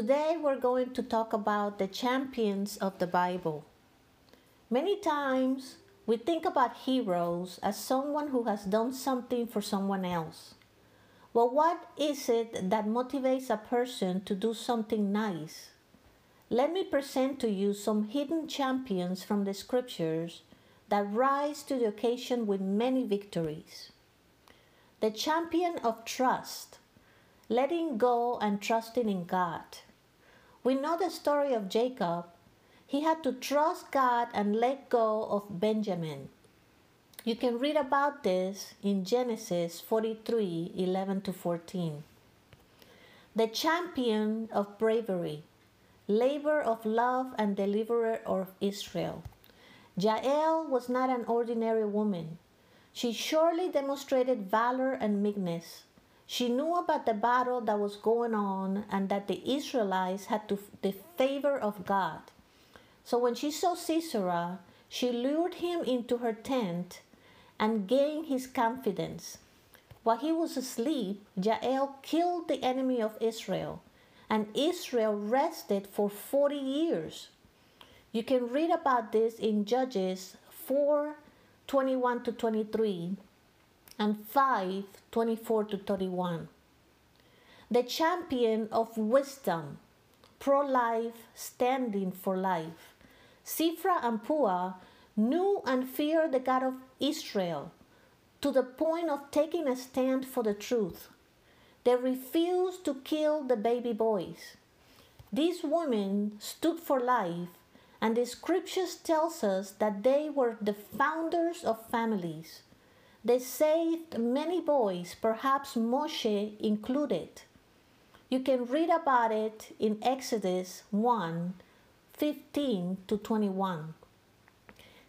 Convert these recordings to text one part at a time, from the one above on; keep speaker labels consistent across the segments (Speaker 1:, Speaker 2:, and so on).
Speaker 1: Today we're going to talk about the champions of the Bible. Many times we think about heroes as someone who has done something for someone else. Well, what is it that motivates a person to do something nice? Let me present to you some hidden champions from the scriptures that rise to the occasion with many victories. The champion of trust, letting go and trusting in God. We know the story of Jacob. He had to trust God and let go of Benjamin. You can read about this in Genesis 43 11 to 14. The champion of bravery, labor of love and deliverer of Israel. Jael was not an ordinary woman. She surely demonstrated valor and meekness. She knew about the battle that was going on and that the Israelites had to, the favor of God. So when she saw Sisera, she lured him into her tent and gained his confidence. While he was asleep, Jael killed the enemy of Israel, and Israel rested for 40 years. You can read about this in Judges 4 21 to 23 and 5 24 to 31. The champion of wisdom, pro life, standing for life. Sifra and Pua knew and feared the God of Israel to the point of taking a stand for the truth. They refused to kill the baby boys. These women stood for life and the scriptures tells us that they were the founders of families. They saved many boys, perhaps Moshe included. You can read about it in Exodus 1 15 to 21.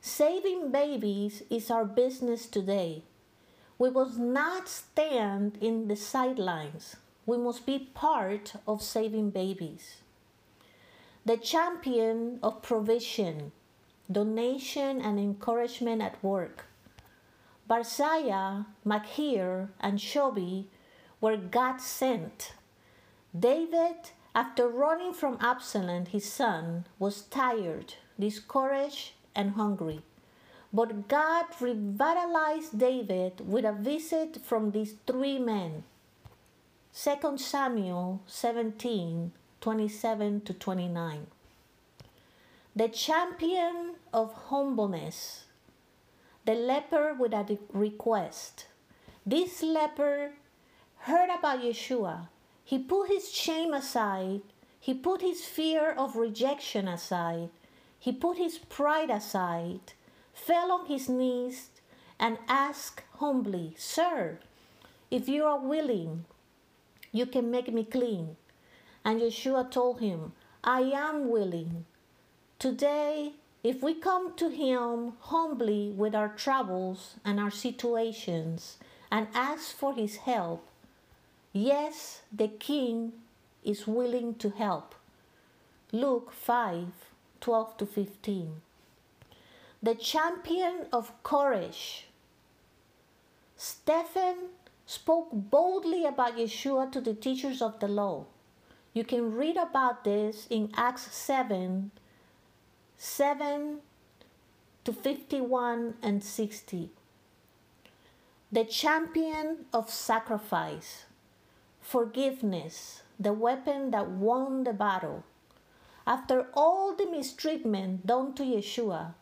Speaker 1: Saving babies is our business today. We must not stand in the sidelines. We must be part of saving babies the champion of provision, donation, and encouragement at work. Barzillai, Machir, and Shobi were God sent. David, after running from Absalom, his son, was tired, discouraged, and hungry. But God revitalized David with a visit from these three men. 2 Samuel 17 27 to 29. The champion of humbleness, the leper with a request. This leper heard about Yeshua. He put his shame aside, he put his fear of rejection aside, he put his pride aside, fell on his knees, and asked humbly, Sir, if you are willing, you can make me clean. And Yeshua told him, I am willing. Today, if we come to Him humbly with our troubles and our situations and ask for His help, yes, the King is willing to help. Luke 5 12 to 15. The champion of courage. Stephen spoke boldly about Yeshua to the teachers of the law. You can read about this in Acts 7 7 to 51 and 60. The champion of sacrifice, forgiveness, the weapon that won the battle. After all the mistreatment done to Yeshua,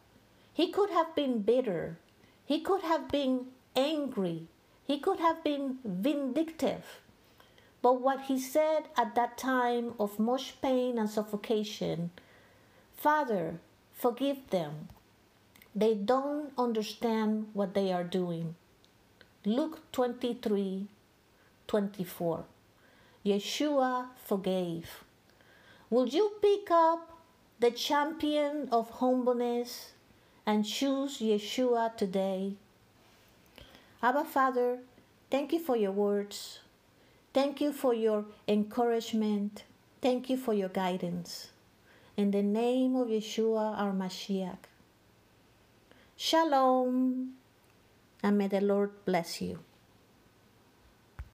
Speaker 1: he could have been bitter, he could have been angry, he could have been vindictive. But what he said at that time of much pain and suffocation Father, forgive them. They don't understand what they are doing. Luke 23 24. Yeshua forgave. Will you pick up the champion of humbleness and choose Yeshua today? Abba Father, thank you for your words. Thank you for your encouragement. Thank you for your guidance. In the name of Yeshua, our Mashiach. Shalom, and may the Lord bless you.